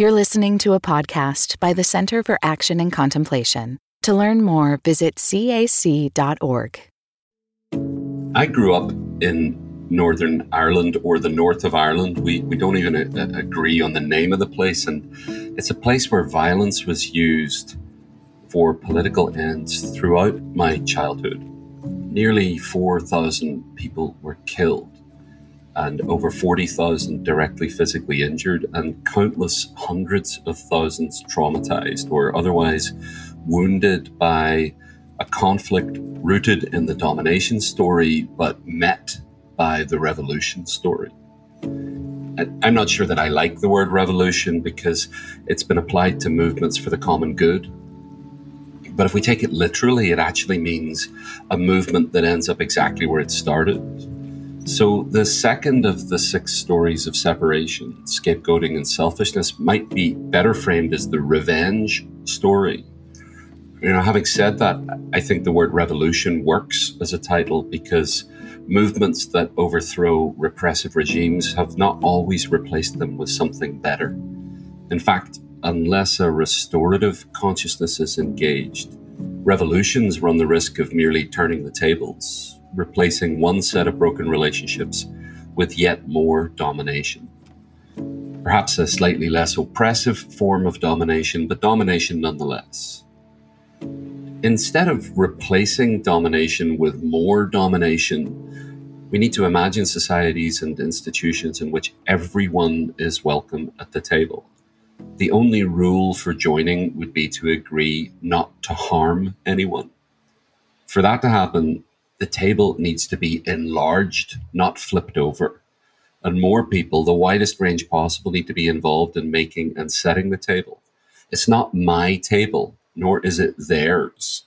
You're listening to a podcast by the Center for Action and Contemplation. To learn more, visit cac.org. I grew up in Northern Ireland or the north of Ireland. We, we don't even a, uh, a agree on the name of the place. And it's a place where violence was used for political ends throughout my childhood. Nearly 4,000 people were killed and over 40,000 directly physically injured, and countless hundreds of thousands traumatized or otherwise wounded by a conflict rooted in the domination story but met by the revolution story. I'm not sure that I like the word revolution because it's been applied to movements for the common good. But if we take it literally, it actually means a movement that ends up exactly where it started so, the second of the six stories of separation, scapegoating and selfishness, might be better framed as the revenge story. You know, having said that, I think the word revolution works as a title because movements that overthrow repressive regimes have not always replaced them with something better. In fact, unless a restorative consciousness is engaged, revolutions run the risk of merely turning the tables, replacing one set of broken relationships with yet more domination. Perhaps a slightly less oppressive form of domination, but domination nonetheless. Instead of replacing domination with more domination, we need to imagine societies and institutions in which everyone is welcome at the table. The only rule for joining would be to agree not to harm anyone. For that to happen, the table needs to be enlarged, not flipped over. And more people, the widest range possible, need to be involved in making and setting the table. It's not my table, nor is it theirs.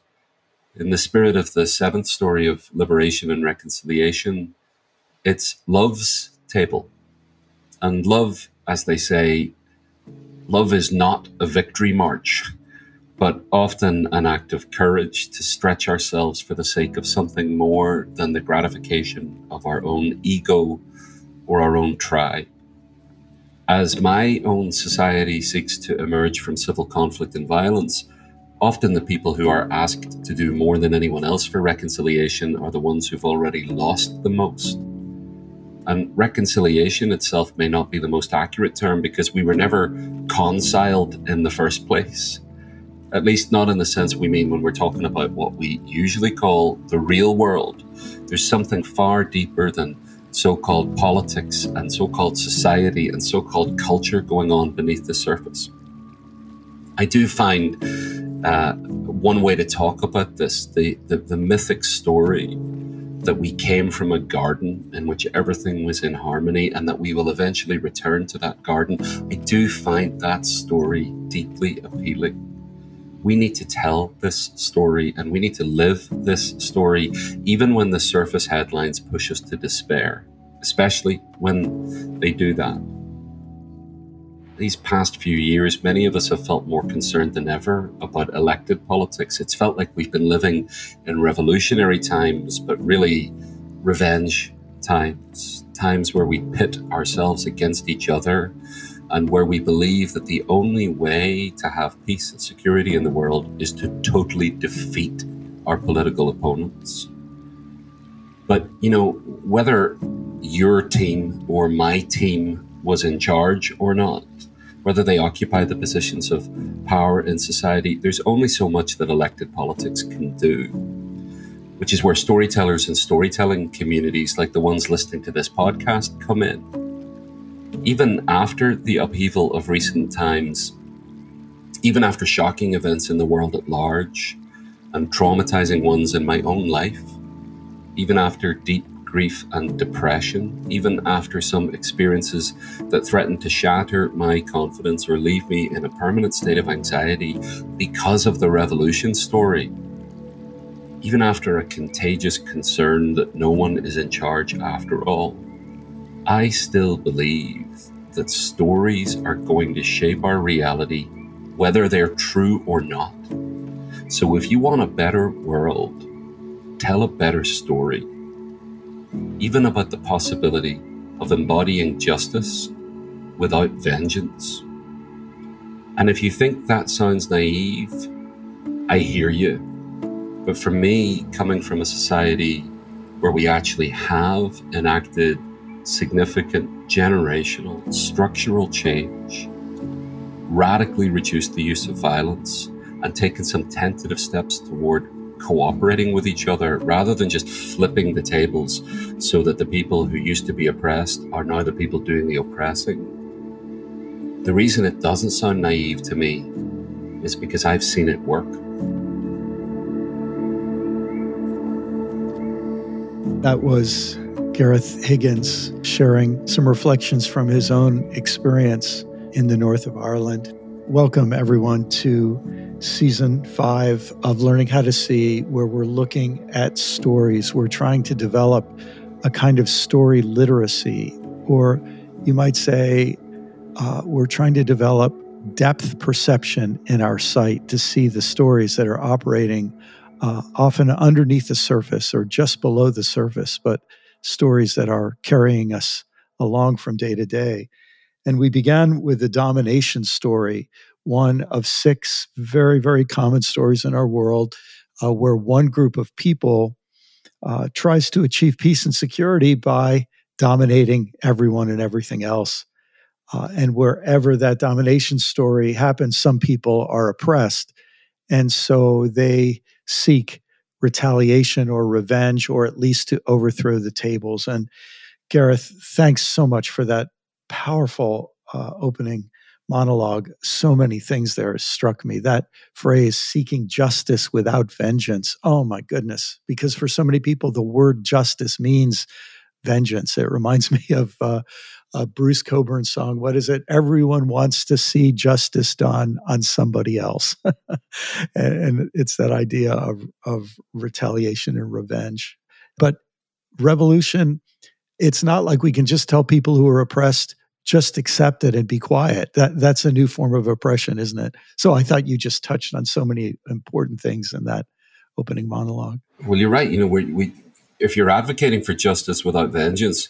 In the spirit of the seventh story of liberation and reconciliation, it's love's table. And love, as they say, love is not a victory march but often an act of courage to stretch ourselves for the sake of something more than the gratification of our own ego or our own tribe. As my own society seeks to emerge from civil conflict and violence, often the people who are asked to do more than anyone else for reconciliation are the ones who've already lost the most. And reconciliation itself may not be the most accurate term because we were never conciled in the first place at least not in the sense we mean when we're talking about what we usually call the real world. There's something far deeper than so called politics and so called society and so called culture going on beneath the surface. I do find uh, one way to talk about this the, the, the mythic story that we came from a garden in which everything was in harmony and that we will eventually return to that garden. I do find that story deeply appealing we need to tell this story and we need to live this story, even when the surface headlines push us to despair, especially when they do that. These past few years, many of us have felt more concerned than ever about elected politics. It's felt like we've been living in revolutionary times, but really revenge times, times where we pit ourselves against each other and where we believe that the only way to have peace and security in the world is to totally defeat our political opponents. But, you know, whether your team or my team was in charge or not, whether they occupy the positions of power in society, there's only so much that elected politics can do. Which is where storytellers and storytelling communities like the ones listening to this podcast come in even after the upheaval of recent times, even after shocking events in the world at large and traumatizing ones in my own life, even after deep grief and depression, even after some experiences that threatened to shatter my confidence or leave me in a permanent state of anxiety because of the revolution story, even after a contagious concern that no one is in charge after all, I still believe that stories are going to shape our reality, whether they're true or not. So if you want a better world, tell a better story, even about the possibility of embodying justice without vengeance. And if you think that sounds naive, I hear you. But for me, coming from a society where we actually have enacted significant generational structural change, radically reduced the use of violence, and taken some tentative steps toward cooperating with each other rather than just flipping the tables so that the people who used to be oppressed are now the people doing the oppressing. The reason it doesn't sound naive to me is because I've seen it work. That was Gareth Higgins sharing some reflections from his own experience in the north of Ireland. Welcome, everyone, to season five of Learning How to See, where we're looking at stories. We're trying to develop a kind of story literacy, or you might say, uh, we're trying to develop depth perception in our sight to see the stories that are operating uh, often underneath the surface or just below the surface, but stories that are carrying us along from day to day. And we began with the domination story, one of six very, very common stories in our world uh, where one group of people uh, tries to achieve peace and security by dominating everyone and everything else. Uh, and wherever that domination story happens, some people are oppressed. And so they seek retaliation or revenge, or at least to overthrow the tables. And Gareth, thanks so much for that powerful uh, opening monologue, so many things there struck me. That phrase, seeking justice without vengeance. Oh my goodness. Because for so many people, the word justice means vengeance. It reminds me of uh, a Bruce Cockburn song. What is it? Everyone wants to see justice done on somebody else. and it's that idea of, of retaliation and revenge. But revolution, it's not like we can just tell people who are oppressed, just accept it and be quiet. That that's a new form of oppression, isn't it? So I thought you just touched on so many important things in that opening monologue. Well, you're right. You know, we, we if you're advocating for justice without vengeance,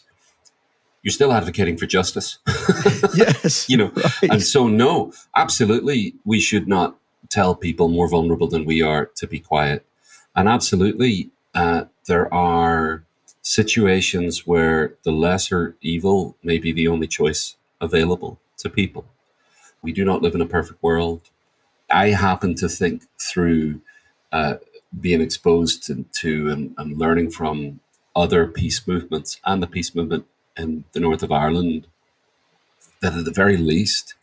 you're still advocating for justice. yes. you know, right. and so no, absolutely, we should not tell people more vulnerable than we are to be quiet. And absolutely, uh, there are situations where the lesser evil may be the only choice available to people. We do not live in a perfect world. I happen to think through uh, being exposed to, to and, and, learning from other peace movements and the peace movement in the north of Ireland that at the very least,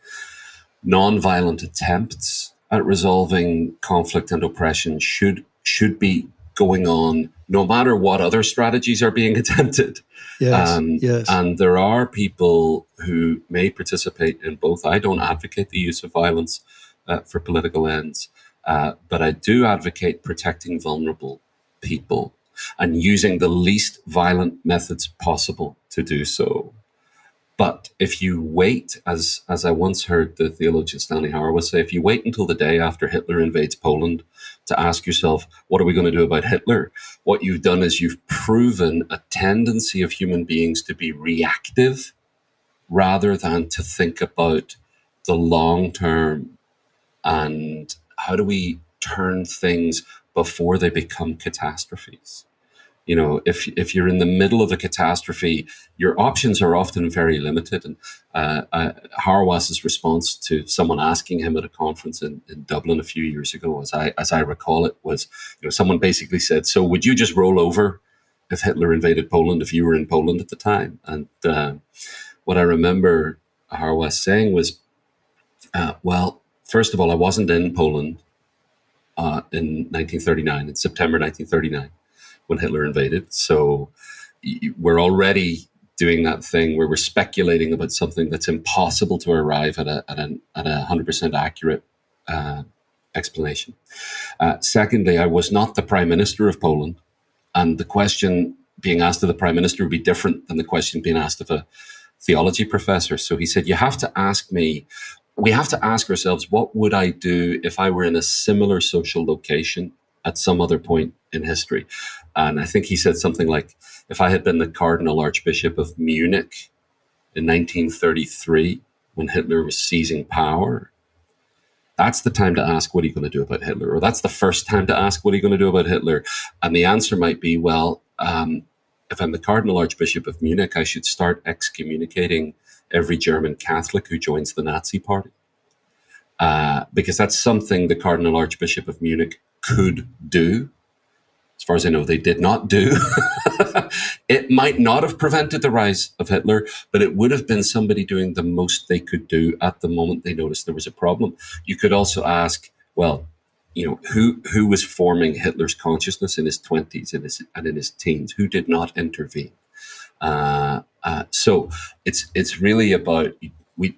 non-violent attempts at resolving conflict and oppression should should be going on no matter what other strategies are being attempted. Yes, um, yes. And there are people who may participate in both. I don't advocate the use of violence uh, for political ends, uh, but I do advocate protecting vulnerable people and using the least violent methods possible to do so. But if you wait, as as I once heard the theologian Stanley Hauerwas say, if you wait until the day after Hitler invades Poland to ask yourself, what are we going to do about Hitler? What you've done is you've proven a tendency of human beings to be reactive rather than to think about the long term and how do we turn things before they become catastrophes you know, if if you're in the middle of a catastrophe, your options are often very limited. And uh, uh, Hauerwas's response to someone asking him at a conference in, in Dublin a few years ago, as I as I recall it, was you know someone basically said, "So would you just roll over if Hitler invaded Poland if you were in Poland at the time?" And uh, what I remember Hauerwas saying was, uh, "Well, first of all, I wasn't in Poland." Uh, in 1939, in September 1939 when Hitler invaded. So we're already doing that thing where we're speculating about something that's impossible to arrive at a at at a hundred percent accurate uh, explanation. Uh, secondly, I was not the prime minister of Poland, and the question being asked of the prime minister would be different than the question being asked of a theology professor. So he said, "You have to ask me." We have to ask ourselves, what would I do if I were in a similar social location at some other point in history? And I think he said something like, if I had been the Cardinal Archbishop of Munich in 1933, when Hitler was seizing power, that's the time to ask, what are you going to do about Hitler? Or that's the first time to ask, what are you going to do about Hitler? And the answer might be, well, um, if I'm the Cardinal Archbishop of Munich, I should start excommunicating every German Catholic who joins the Nazi Party. Uh, because that's something the Cardinal Archbishop of Munich could do. As far as I know, they did not do. it might not have prevented the rise of Hitler, but it would have been somebody doing the most they could do at the moment they noticed there was a problem. You could also ask, well, you know, who who was forming Hitler's consciousness in his twenties and his and in his teens? Who did not intervene? Uh, uh, so it's it's really about we,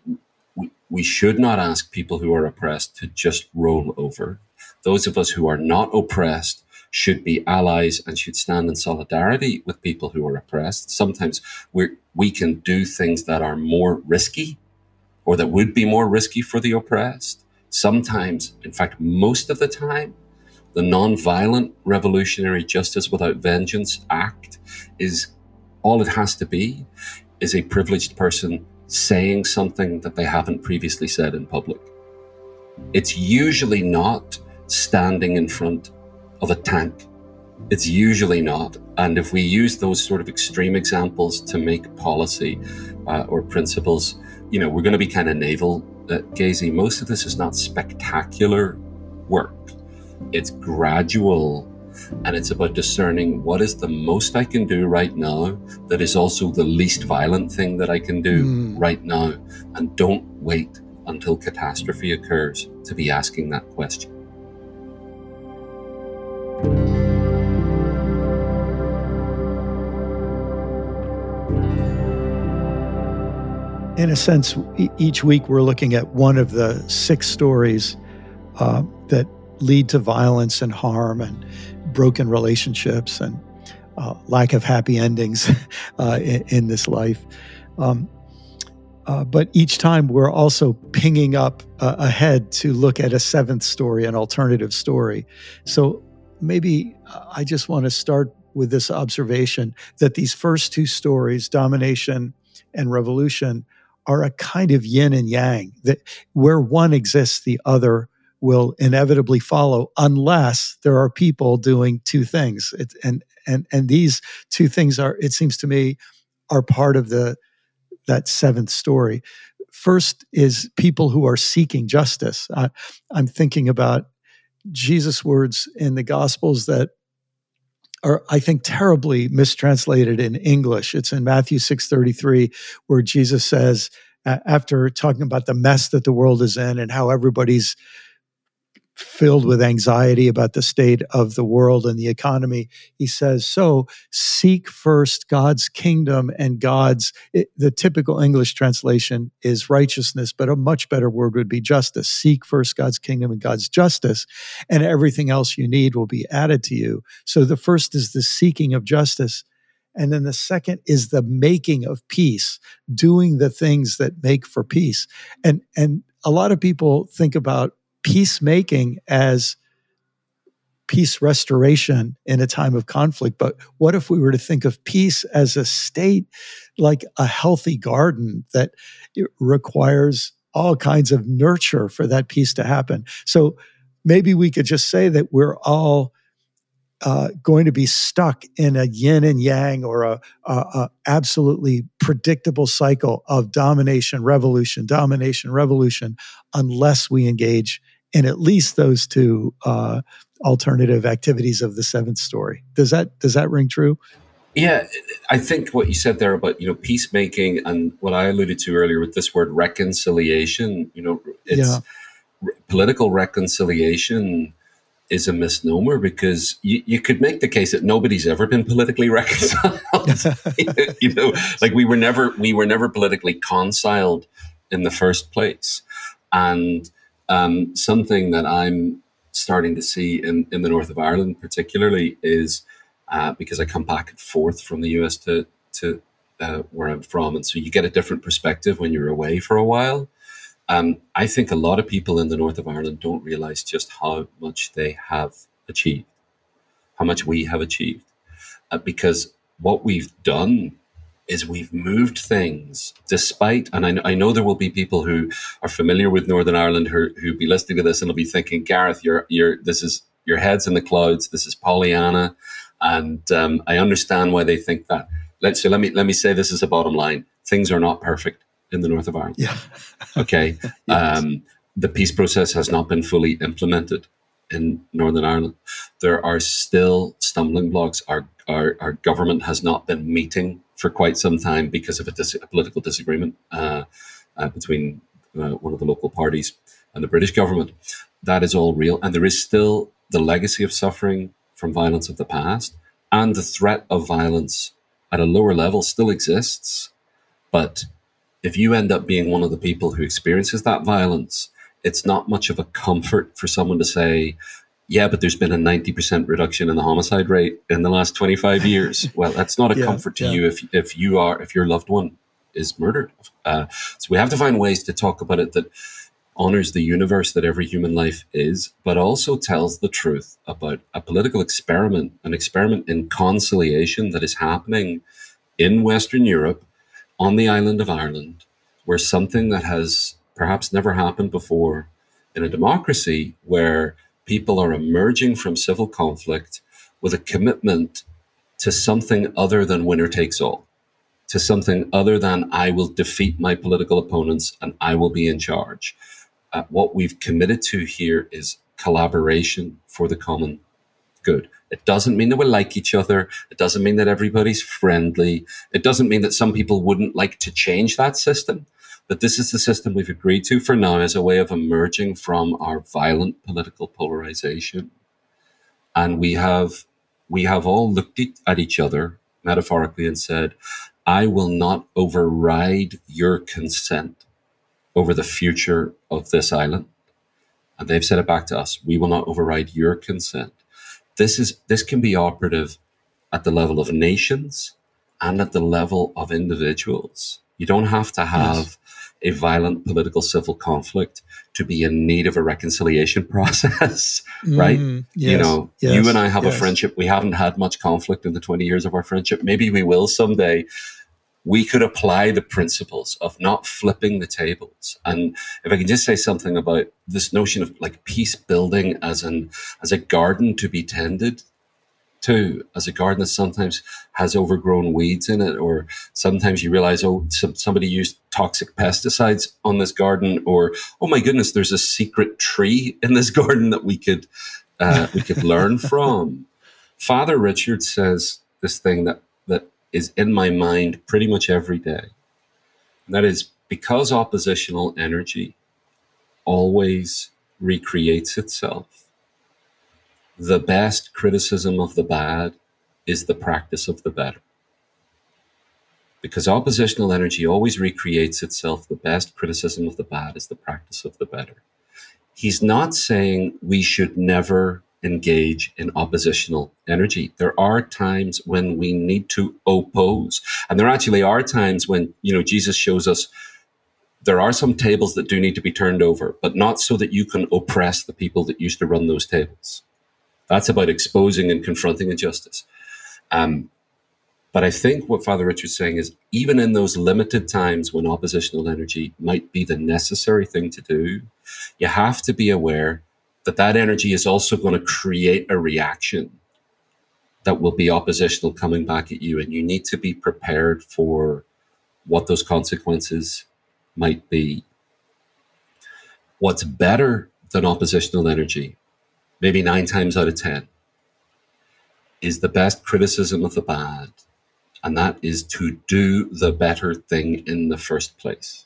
we we should not ask people who are oppressed to just roll over. Those of us who are not oppressed should be allies and should stand in solidarity with people who are oppressed. Sometimes we we can do things that are more risky or that would be more risky for the oppressed. Sometimes, in fact, most of the time, the non-violent revolutionary justice without vengeance act is all it has to be is a privileged person saying something that they haven't previously said in public. It's usually not standing in front of a tank. It's usually not. And if we use those sort of extreme examples to make policy uh, or principles, you know, we're going to be kind of navel uh, gazing. Most of this is not spectacular work, it's gradual. And it's about discerning what is the most I can do right now that is also the least violent thing that I can do mm. right now. And don't wait until catastrophe occurs to be asking that question. In a sense, each week we're looking at one of the six stories uh, that lead to violence and harm and broken relationships and uh, lack of happy endings uh, in, in, this life. Um, uh, but each time we're also pinging up uh, ahead to look at a seventh story, an alternative story. So maybe uh, I just want to start with this observation that these first two stories, domination and revolution, are a kind of yin and yang, that where one exists, the other will inevitably follow unless there are people doing two things. It, and and and these two things are, it seems to me, are part of the that seventh story. First is people who are seeking justice. I'm thinking about Jesus' words in the Gospels that are, I think, terribly mistranslated in English. It's in Matthew 6:33, where Jesus says, after talking about the mess that the world is in and how everybody's filled with anxiety about the state of the world and the economy. He says, So seek first God's kingdom and God's, it, the typical English translation is righteousness, but a much better word would be justice. Seek first God's kingdom and God's justice, and everything else you need will be added to you. So the first is the seeking of justice. And then the second is the making of peace, doing the things that make for peace. And, and a lot of people think about peacemaking as peace restoration in a time of conflict. But what if we were to think of peace as a state like a healthy garden that requires all kinds of nurture for that peace to happen? So maybe we could just say that we're all uh, going to be stuck in a yin and yang or a, a, a, absolutely predictable cycle of domination, revolution, domination, revolution, unless we engage in at least those two uh, alternative activities of the seventh story. Does that does that ring true? Yeah, I think what you said there about you know peacemaking and what I alluded to earlier with this word reconciliation. You know, it's yeah. r- political reconciliation is a misnomer because you, you could make the case that nobody's ever been politically reconciled. you know, like we were never we were never politically conciled in the first place, and um, something that I'm starting to see in, in the north of Ireland, particularly, is uh, because I come back and forth from the US to, to uh, where I'm from. And so you get a different perspective when you're away for a while. Um, I think a lot of people in the north of Ireland don't realize just how much they have achieved, how much we have achieved. Uh, because what we've done is we've moved things despite, and I, I, know there will be people who are familiar with Northern Ireland who who be listening to this and will be thinking, Gareth, you're you're this is your head's in the clouds. This is Pollyanna, and um, I understand why they think that. Let's so let me let me say this is a bottom line. Things are not perfect in the north of Ireland. Yeah. okay. yes. um, the peace process has not been fully implemented in Northern Ireland. There are still stumbling blocks. Our, our, our government has not been meeting for quite some time because of a, dis- a political disagreement uh, uh, between uh, one of the local parties and the British government. That is all real. And there is still the legacy of suffering from violence of the past. And the threat of violence at a lower level still exists. But if you end up being one of the people who experiences that violence, it's not much of a comfort for someone to say, yeah, but there's been a 90% reduction in the homicide rate in the last 25 years. well, that's not a yeah, comfort to yeah. you if, if you are, if your loved one is murdered. Uh, so we have to find ways to talk about it that honors the universe that every human life is, but also tells the truth about a political experiment, an experiment in conciliation that is happening in Western Europe on the island of Ireland, where something that has perhaps never happened before in a democracy where people are emerging from civil conflict with a commitment to something other than winner takes all, to something other than I will defeat my political opponents and I will be in charge. Uh, what we've committed to here is collaboration for the common good. It doesn't mean that we like each other. It doesn't mean that everybody's friendly. It doesn't mean that some people wouldn't like to change that system. But this is the system we've agreed to for now as a way of emerging from our violent political polarization. And we have we have all looked at each other metaphorically and said, I will not override your consent over the future of this island. And they've said it back to us. We will not override your consent this is this can be operative at the level of nations and at the level of individuals. You don't have to have yes. A violent political civil conflict to be in need of a reconciliation process, right? Mm, yes, you know, yes, you and I have a friendship. We haven't had much conflict in the 20 years of our friendship. Maybe we will someday we could apply the principles of not flipping the tables. And if I can just say something about this notion of like peace building as an as a garden to be tended to, as a garden that sometimes has overgrown weeds in it, or sometimes you realize, oh, some, somebody used toxic pesticides on this garden, or oh my goodness, there's a secret tree in this garden that we could uh, we could learn from. Father Richard says this thing that that is in my mind pretty much every day. And that is because oppositional energy always recreates itself, the best criticism of the bad is the practice of the better. Because oppositional energy always recreates itself, the best criticism of the bad is the practice of the better. He's not saying we should never engage in oppositional energy. There are times when we need to oppose. And there actually are times when, you know, Jesus shows us there are some tables that do need to be turned over, but not so that you can oppress the people that used to run those tables. That's about exposing and confronting injustice. Um, but I think what Father Richard's saying is even in those limited times when oppositional energy might be the necessary thing to do, you have to be aware that that energy is also going to create a reaction that will be oppositional coming back at you and you need to be prepared for what those consequences might be what's better than oppositional energy maybe 9 times out of 10 is the best criticism of the bad and that is to do the better thing in the first place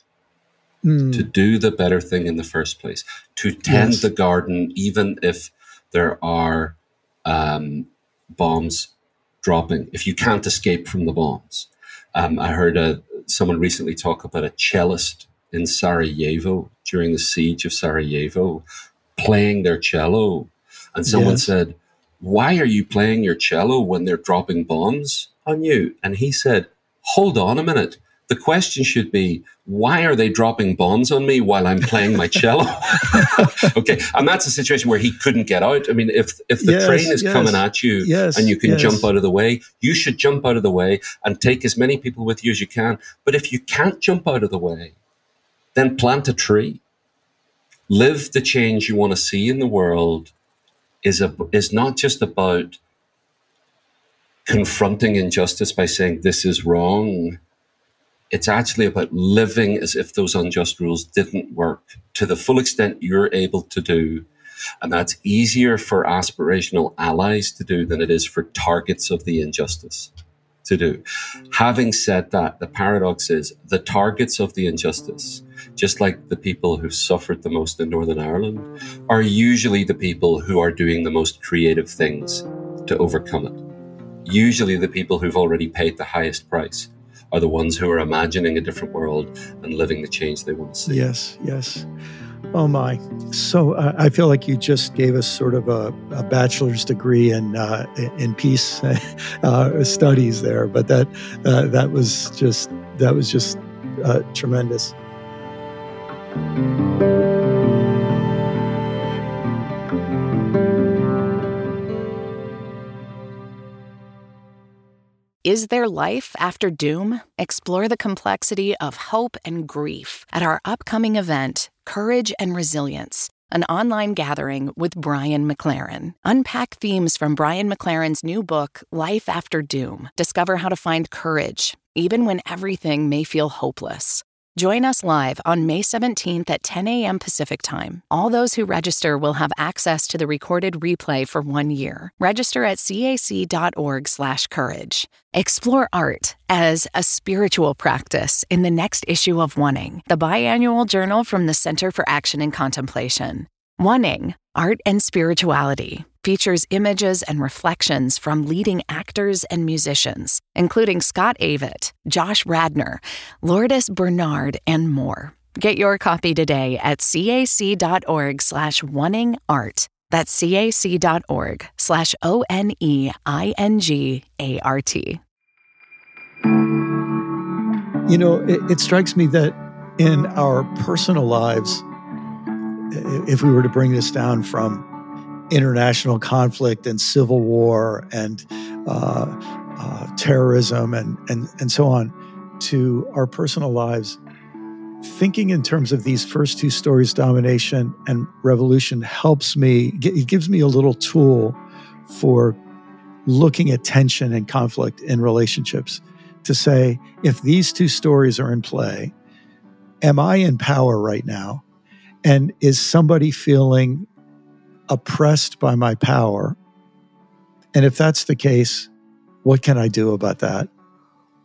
mm. to do the better thing in the first place, to tend yes. the garden, even if there are um, bombs dropping, if you can't escape from the bombs. Um, I heard a, someone recently talk about a cellist in Sarajevo during the siege of Sarajevo playing their cello. And someone said, Why are you playing your cello when they're dropping bombs on you? And he said, Hold on a minute The question should be, why are they dropping bombs on me while I'm playing my cello? okay, and that's a situation where he couldn't get out. I mean, if if the yes, train is yes, coming at you yes, and you can jump out of the way, you should jump out of the way and take as many people with you as you can. But if you can't jump out of the way, then plant a tree. Live the change you want to see in the world is a, is not just about confronting injustice by saying this is wrong it's actually about living as if those unjust rules didn't work to the full extent you're able to do. And that's easier for aspirational allies to do than it is for targets of the injustice to do. Having said that, the paradox is the targets of the injustice, just like the people who've suffered the most in Northern Ireland, are usually the people who are doing the most creative things to overcome it. Usually the people who've already paid the highest price are the ones who are imagining a different world and living the change they want to see. Yes, yes. Oh my! So uh, I feel like you just gave us sort of a, a bachelor's degree in uh, in peace uh, studies there, but that uh, that was just that was just uh, tremendous. Is there life after doom? Explore the complexity of hope and grief at our upcoming event, Courage and Resilience, an online gathering with Brian McLaren. Unpack themes from Brian McLaren's new book, Life After Doom. Discover how to find courage, even when everything may feel hopeless. Join us live on May 17th at 10 a.m. Pacific Time. All those who register will have access to the recorded replay for one year. Register at cac.org/courage. Explore art as a spiritual practice in the next issue of Oneing, the biannual journal from the Center for Action and Contemplation. Oneing: Art and Spirituality features images and reflections from leading actors and musicians, including Scott Avett, Josh Radnor, Lourdes Bernard, and more. Get your copy today at cac.org slash oneingart. That's cac.org slash O-N-E-I-N-G-A-R-T. You know, it, it strikes me that in our personal lives, if we were to bring this down from international conflict and civil war and uh, uh, terrorism and, and, and so on to our personal lives, thinking in terms of these first two stories, domination and revolution, helps me, it gives me a little tool for looking at tension and conflict in relationships to say, if these two stories are in play, am I in power right now? And is somebody feeling oppressed by my power? And if that's the case, what can I do about that?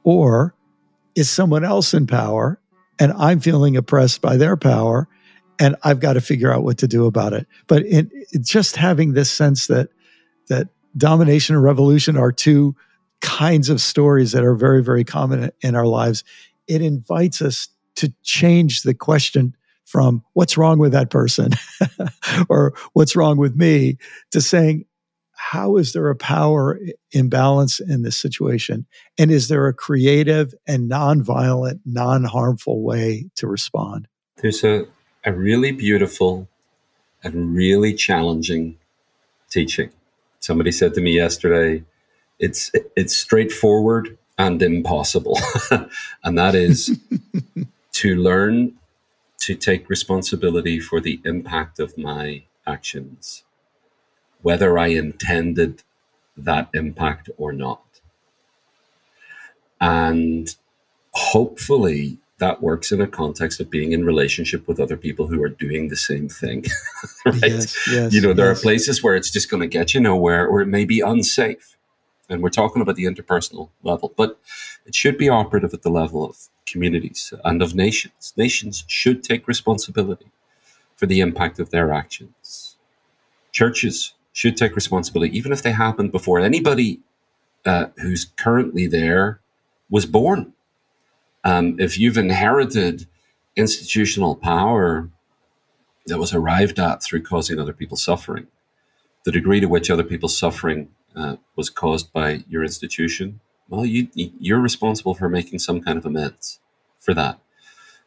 Or is someone else in power and I'm feeling oppressed by their power and I've got to figure out what to do about it? But in, just having this sense that that domination and revolution are two kinds of stories that are very very common in our lives, it invites us to change the question from what's wrong with that person or what's wrong with me to saying, how is there a power imbalance in this situation? And is there a creative and nonviolent, non harmful way to respond? There's a, a really beautiful and really challenging teaching. Somebody said to me yesterday, it's, it's straightforward and impossible. and that is to learn to take responsibility for the impact of my actions, whether I intended that impact or not. And hopefully that works in a context of being in relationship with other people who are doing the same thing. right? Yes, yes, you know, there yes. are places where it's just going to get you nowhere or it may be unsafe. And we're talking about the interpersonal level, but it should be operative at the level of communities and of nations. Nations should take responsibility for the impact of their actions. Churches should take responsibility, even if they happened before anybody uh, who's currently there was born. Um, if you've inherited institutional power that was arrived at through causing other people suffering, the degree to which other people's suffering uh, was caused by your institution, well, you, you're responsible for making some kind of amends. For that.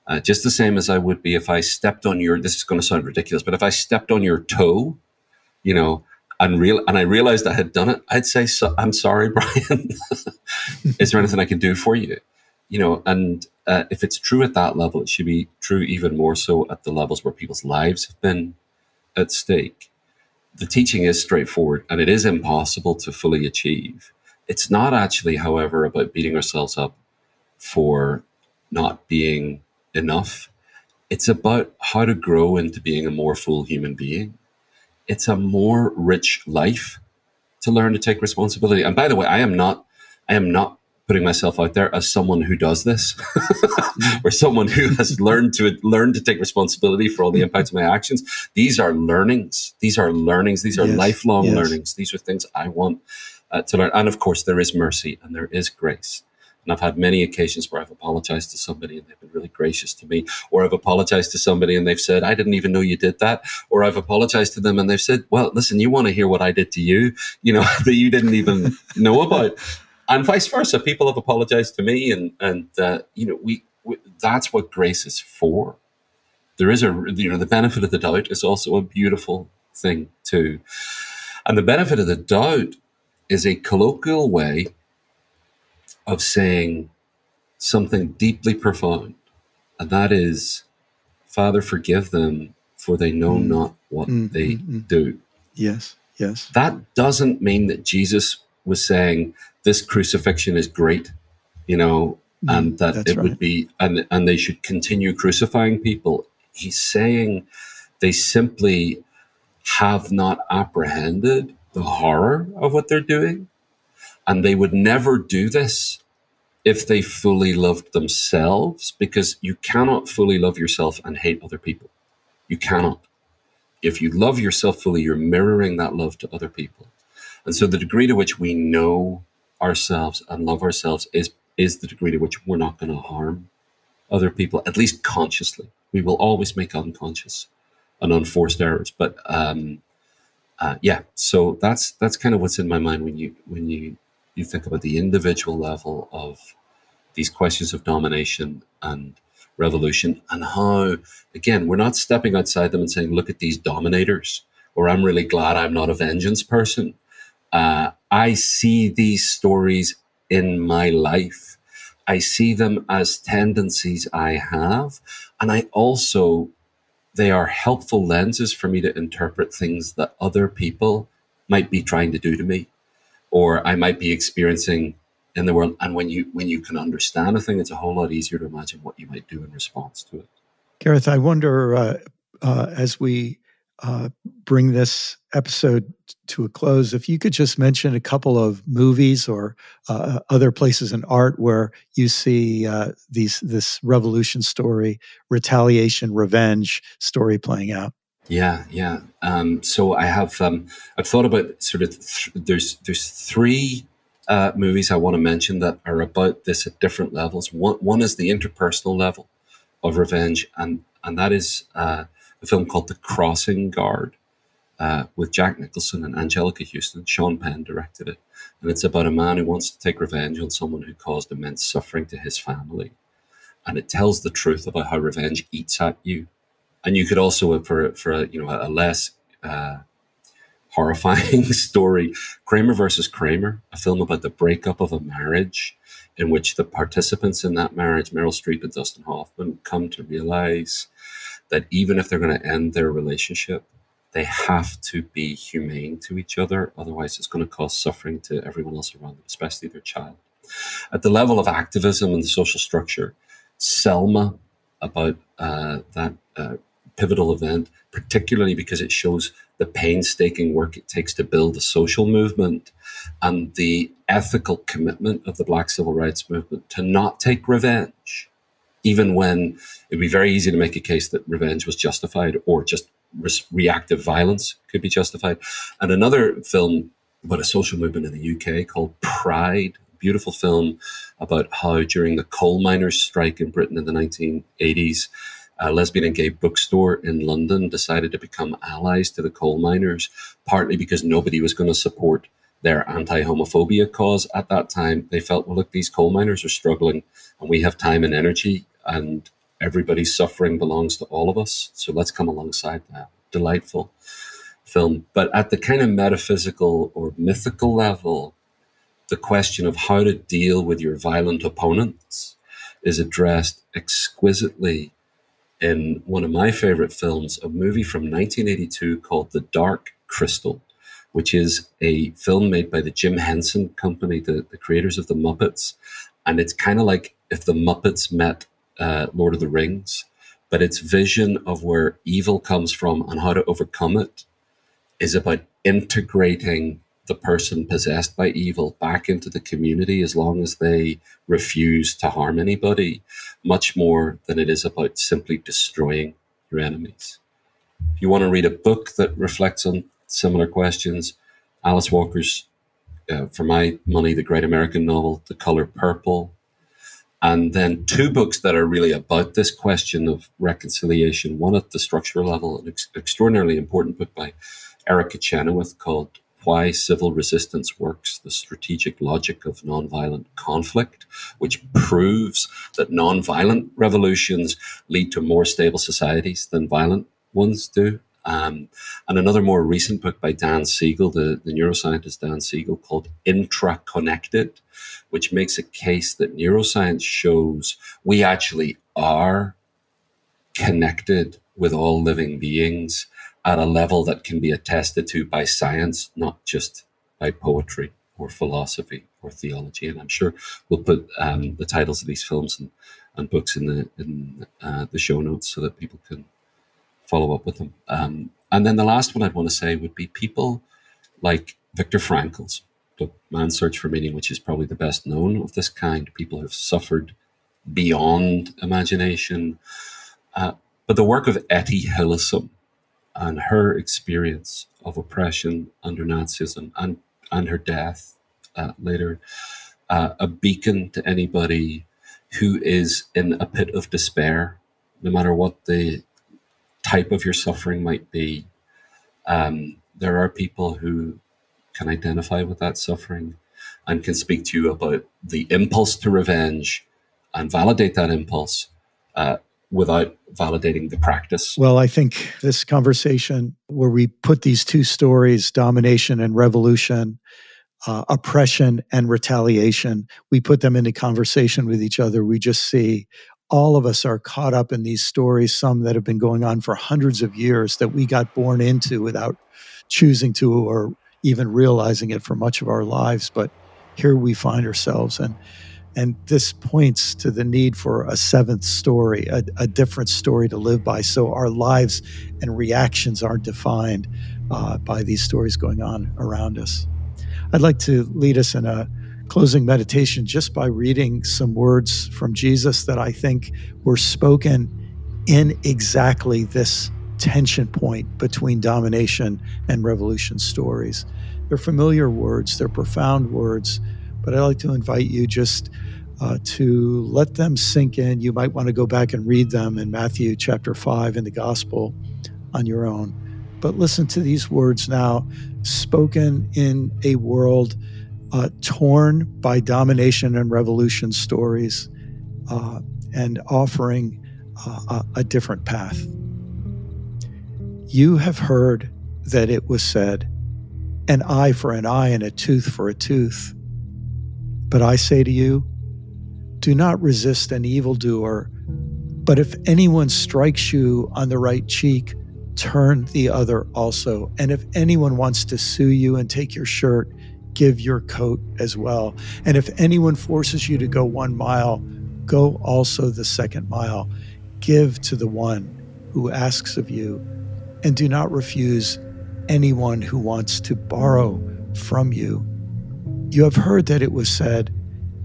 Uh, just the same as I would be if I stepped on your. This is going to sound ridiculous, but if I stepped on your toe, you know, and real and I realized I had done it, I'd say, so, "I'm sorry, Brian. is there anything I can do for you?" You know, and uh, if it's true at that level, it should be true even more so at the levels where people's lives have been at stake. The teaching is straightforward, and it is impossible to fully achieve. It's not actually, however, about beating ourselves up for not being enough. It's about how to grow into being a more full human being. It's a more rich life to learn to take responsibility. And by the way, I am not, I am not putting myself out there as someone who does this or someone who has learned to learn to take responsibility for all the impacts of my actions these are learnings these are learnings these are yes, lifelong yes. learnings these are things i want uh, to learn and of course there is mercy and there is grace and I've had many occasions where I've apologized to somebody and they've been really gracious to me, or I've apologized to somebody and they've said, I didn't even know you did that. Or I've apologized to them and they've said, Well, listen, you want to hear what I did to you, you know, that you didn't even know about. And vice versa. People have apologized to me and, and, uh, you know, we, we, that's what grace is for. There is a, you know, the benefit of the doubt is also a beautiful thing too. And the benefit of the doubt is a colloquial way of saying something deeply profound, and that is, Father, forgive them, for they know mm. not what mm, they mm, mm, do. Yes, yes. That doesn't mean that Jesus was saying this crucifixion is great, you know, mm, and that it right. would be, and, and they should continue crucifying people. He's saying they simply have not apprehended the horror of what they're doing and they would never do this if they fully loved themselves, because you cannot fully love yourself and hate other people. You cannot. If you love yourself fully, you're mirroring that love to other people. And so the degree to which we know ourselves and love ourselves is, is the degree to which we're not going to harm other people, at least consciously. We will always make unconscious and unforced errors. But um, uh, yeah, so that's that's kind of what's in my mind when you when you you think about the individual level of these questions of domination and revolution and how again we're not stepping outside them and saying look at these dominators or i'm really glad i'm not a vengeance person. Uh, i see these stories in my life. I see them as tendencies i have and i also they are helpful lenses for me to interpret things that other people might be trying to do to me or I might be experiencing in the world. And when you when you can understand a thing, it's a whole lot easier to imagine what you might do in response to it. Gareth, I wonder uh, uh, as we uh, bring this episode to a close, if you could just mention a couple of movies or uh, other places in art where you see uh, these this revolution story, retaliation, revenge story playing out. Yeah, yeah. Um, so I have um, I've thought about sort of th- there's there's three uh, movies I want to mention that are about this at different levels. One one is the interpersonal level of revenge, and and that is uh, a film called The Crossing Guard uh, with Jack Nicholson and Anjelica Huston. Sean Penn directed it, and it's about a man who wants to take revenge on someone who caused immense suffering to his family, and it tells the truth about how revenge eats at you and you could also for for a, you know a less uh, horrifying story, Kramer versus Kramer, a film about the breakup of a marriage, in which the participants in that marriage, Meryl Streep and Dustin Hoffman, come to realize that even if they're going to end their relationship, they have to be humane to each other. Otherwise, it's going to cause suffering to everyone else around them, especially their child. At the level of activism and the social structure, Selma, about uh, that uh, pivotal event, particularly because it shows the painstaking work it takes to build a social movement and the ethical commitment of the Black Civil Rights Movement to not take revenge, even when it'd be very easy to make a case that revenge was justified or just re- reactive violence could be justified. And another film about a social movement in the UK called Pride, beautiful film about how during the coal miners' strike in Britain in the 1980s, a lesbian and gay bookstore in London decided to become allies to the coal miners, partly because nobody was going to support their anti homophobia cause at that time. They felt, well, look, these coal miners are struggling and we have time and energy and everybody's suffering belongs to all of us. So let's come alongside that. Delightful film. But at the kind of metaphysical or mythical level, the question of how to deal with your violent opponents is addressed exquisitely in one of my favorite films, a movie from 1982 called The Dark Crystal, which is a film made by the Jim Henson Company, the, the creators of the Muppets. And it's kind of like if the Muppets met uh, Lord of the Rings, but its vision of where evil comes from and how to overcome it is about integrating the person possessed by evil back into the community as long as they refuse to harm anybody, much more than it is about simply destroying your enemies. If you want to read a book that reflects on similar questions, Alice Walker's, uh, for my money, the great American novel, The Color Purple, and then two books that are really about this question of reconciliation. One at the structural level, an ex- extraordinarily important book by Erica Chenoweth called why civil resistance works, the strategic logic of nonviolent conflict, which proves that nonviolent revolutions lead to more stable societies than violent ones do. Um, and another more recent book by Dan Siegel, the, the neuroscientist Dan Siegel, called Intraconnected, which makes a case that neuroscience shows we actually are connected with all living beings at a level that can be attested to by science, not just by poetry or philosophy or theology. And I'm sure we'll put um, the titles of these films and, and books in the in uh, the show notes so that people can follow up with them. Um, and then the last one I'd want to say would be people like Viktor Frankl's book Man's Search for Meaning, which is probably the best known of this kind. People have suffered beyond imagination. Uh, but the work of Etty Hillesum, and her experience of oppression under Nazism and, and her death uh, later, uh, a beacon to anybody who is in a pit of despair, no matter what the type of your suffering might be. Um, there are people who can identify with that suffering and can speak to you about the impulse to revenge and validate that impulse uh, without validating the practice. Well, I think this conversation where we put these two stories, domination and revolution, uh, oppression and retaliation, we put them into conversation with each other. We just see all of us are caught up in these stories, some that have been going on for hundreds of years that we got born into without choosing to or even realizing it for much of our lives. But here we find ourselves. And and this points to the need for a seventh story, a, a different story to live by. So our lives and reactions aren't defined uh, by these stories going on around us. I'd like to lead us in a closing meditation just by reading some words from Jesus that I think were spoken in exactly this tension point between domination and revolution stories. They're familiar words, they're profound words but I'd like to invite you just uh, to let them sink in. You might want to go back and read them in Matthew chapter 5 in the gospel on your own. But listen to these words now, spoken in a world uh, torn by domination and revolution stories uh, and offering uh, a, a different path. You have heard that it was said, an eye for an eye and a tooth for a tooth. But I say to you, do not resist an evildoer, but if anyone strikes you on the right cheek, turn the other also. And if anyone wants to sue you and take your shirt, give your coat as well. And if anyone forces you to go one mile, go also the second mile. Give to the one who asks of you, and do not refuse anyone who wants to borrow from you. You have heard that it was said,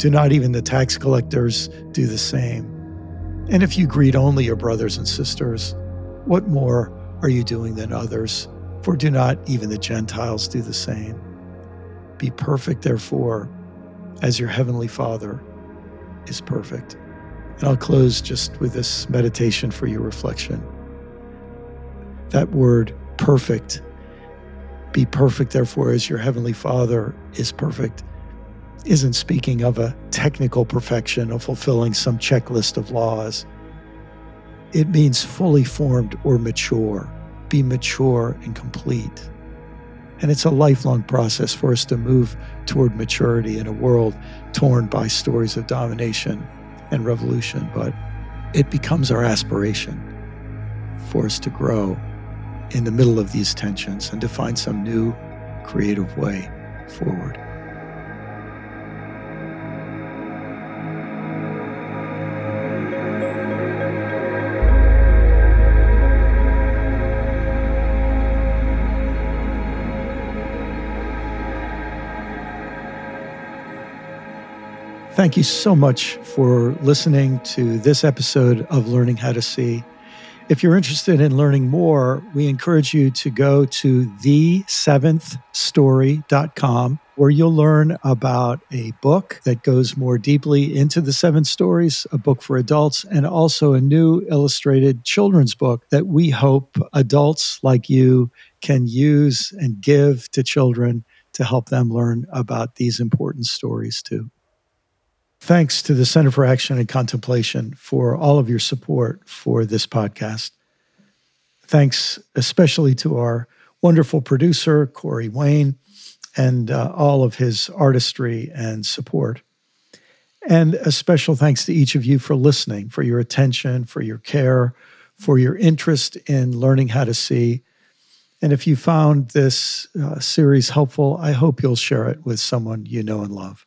Do not even the tax collectors do the same? And if you greet only your brothers and sisters, what more are you doing than others? For do not even the Gentiles do the same? Be perfect, therefore, as your heavenly Father is perfect. And I'll close just with this meditation for your reflection. That word, perfect, be perfect, therefore, as your heavenly Father is perfect, isn't speaking of a technical perfection of fulfilling some checklist of laws. It means fully formed or mature, be mature and complete. And it's a lifelong process for us to move toward maturity in a world torn by stories of domination and revolution. But it becomes our aspiration for us to grow in the middle of these tensions and to find some new creative way forward. Thank you so much for listening to this episode of Learning How to See. If you're interested in learning more, we encourage you to go to the7thstory.com where you'll learn about a book that goes more deeply into the seven stories, a book for adults, and also a new illustrated children's book that we hope adults like you can use and give to children to help them learn about these important stories too. Thanks to the Center for Action and Contemplation for all of your support for this podcast. Thanks especially to our wonderful producer, Corey Wayne, and uh, all of his artistry and support. And a special thanks to each of you for listening, for your attention, for your care, for your interest in learning how to see. And if you found this uh, series helpful, I hope you'll share it with someone you know and love.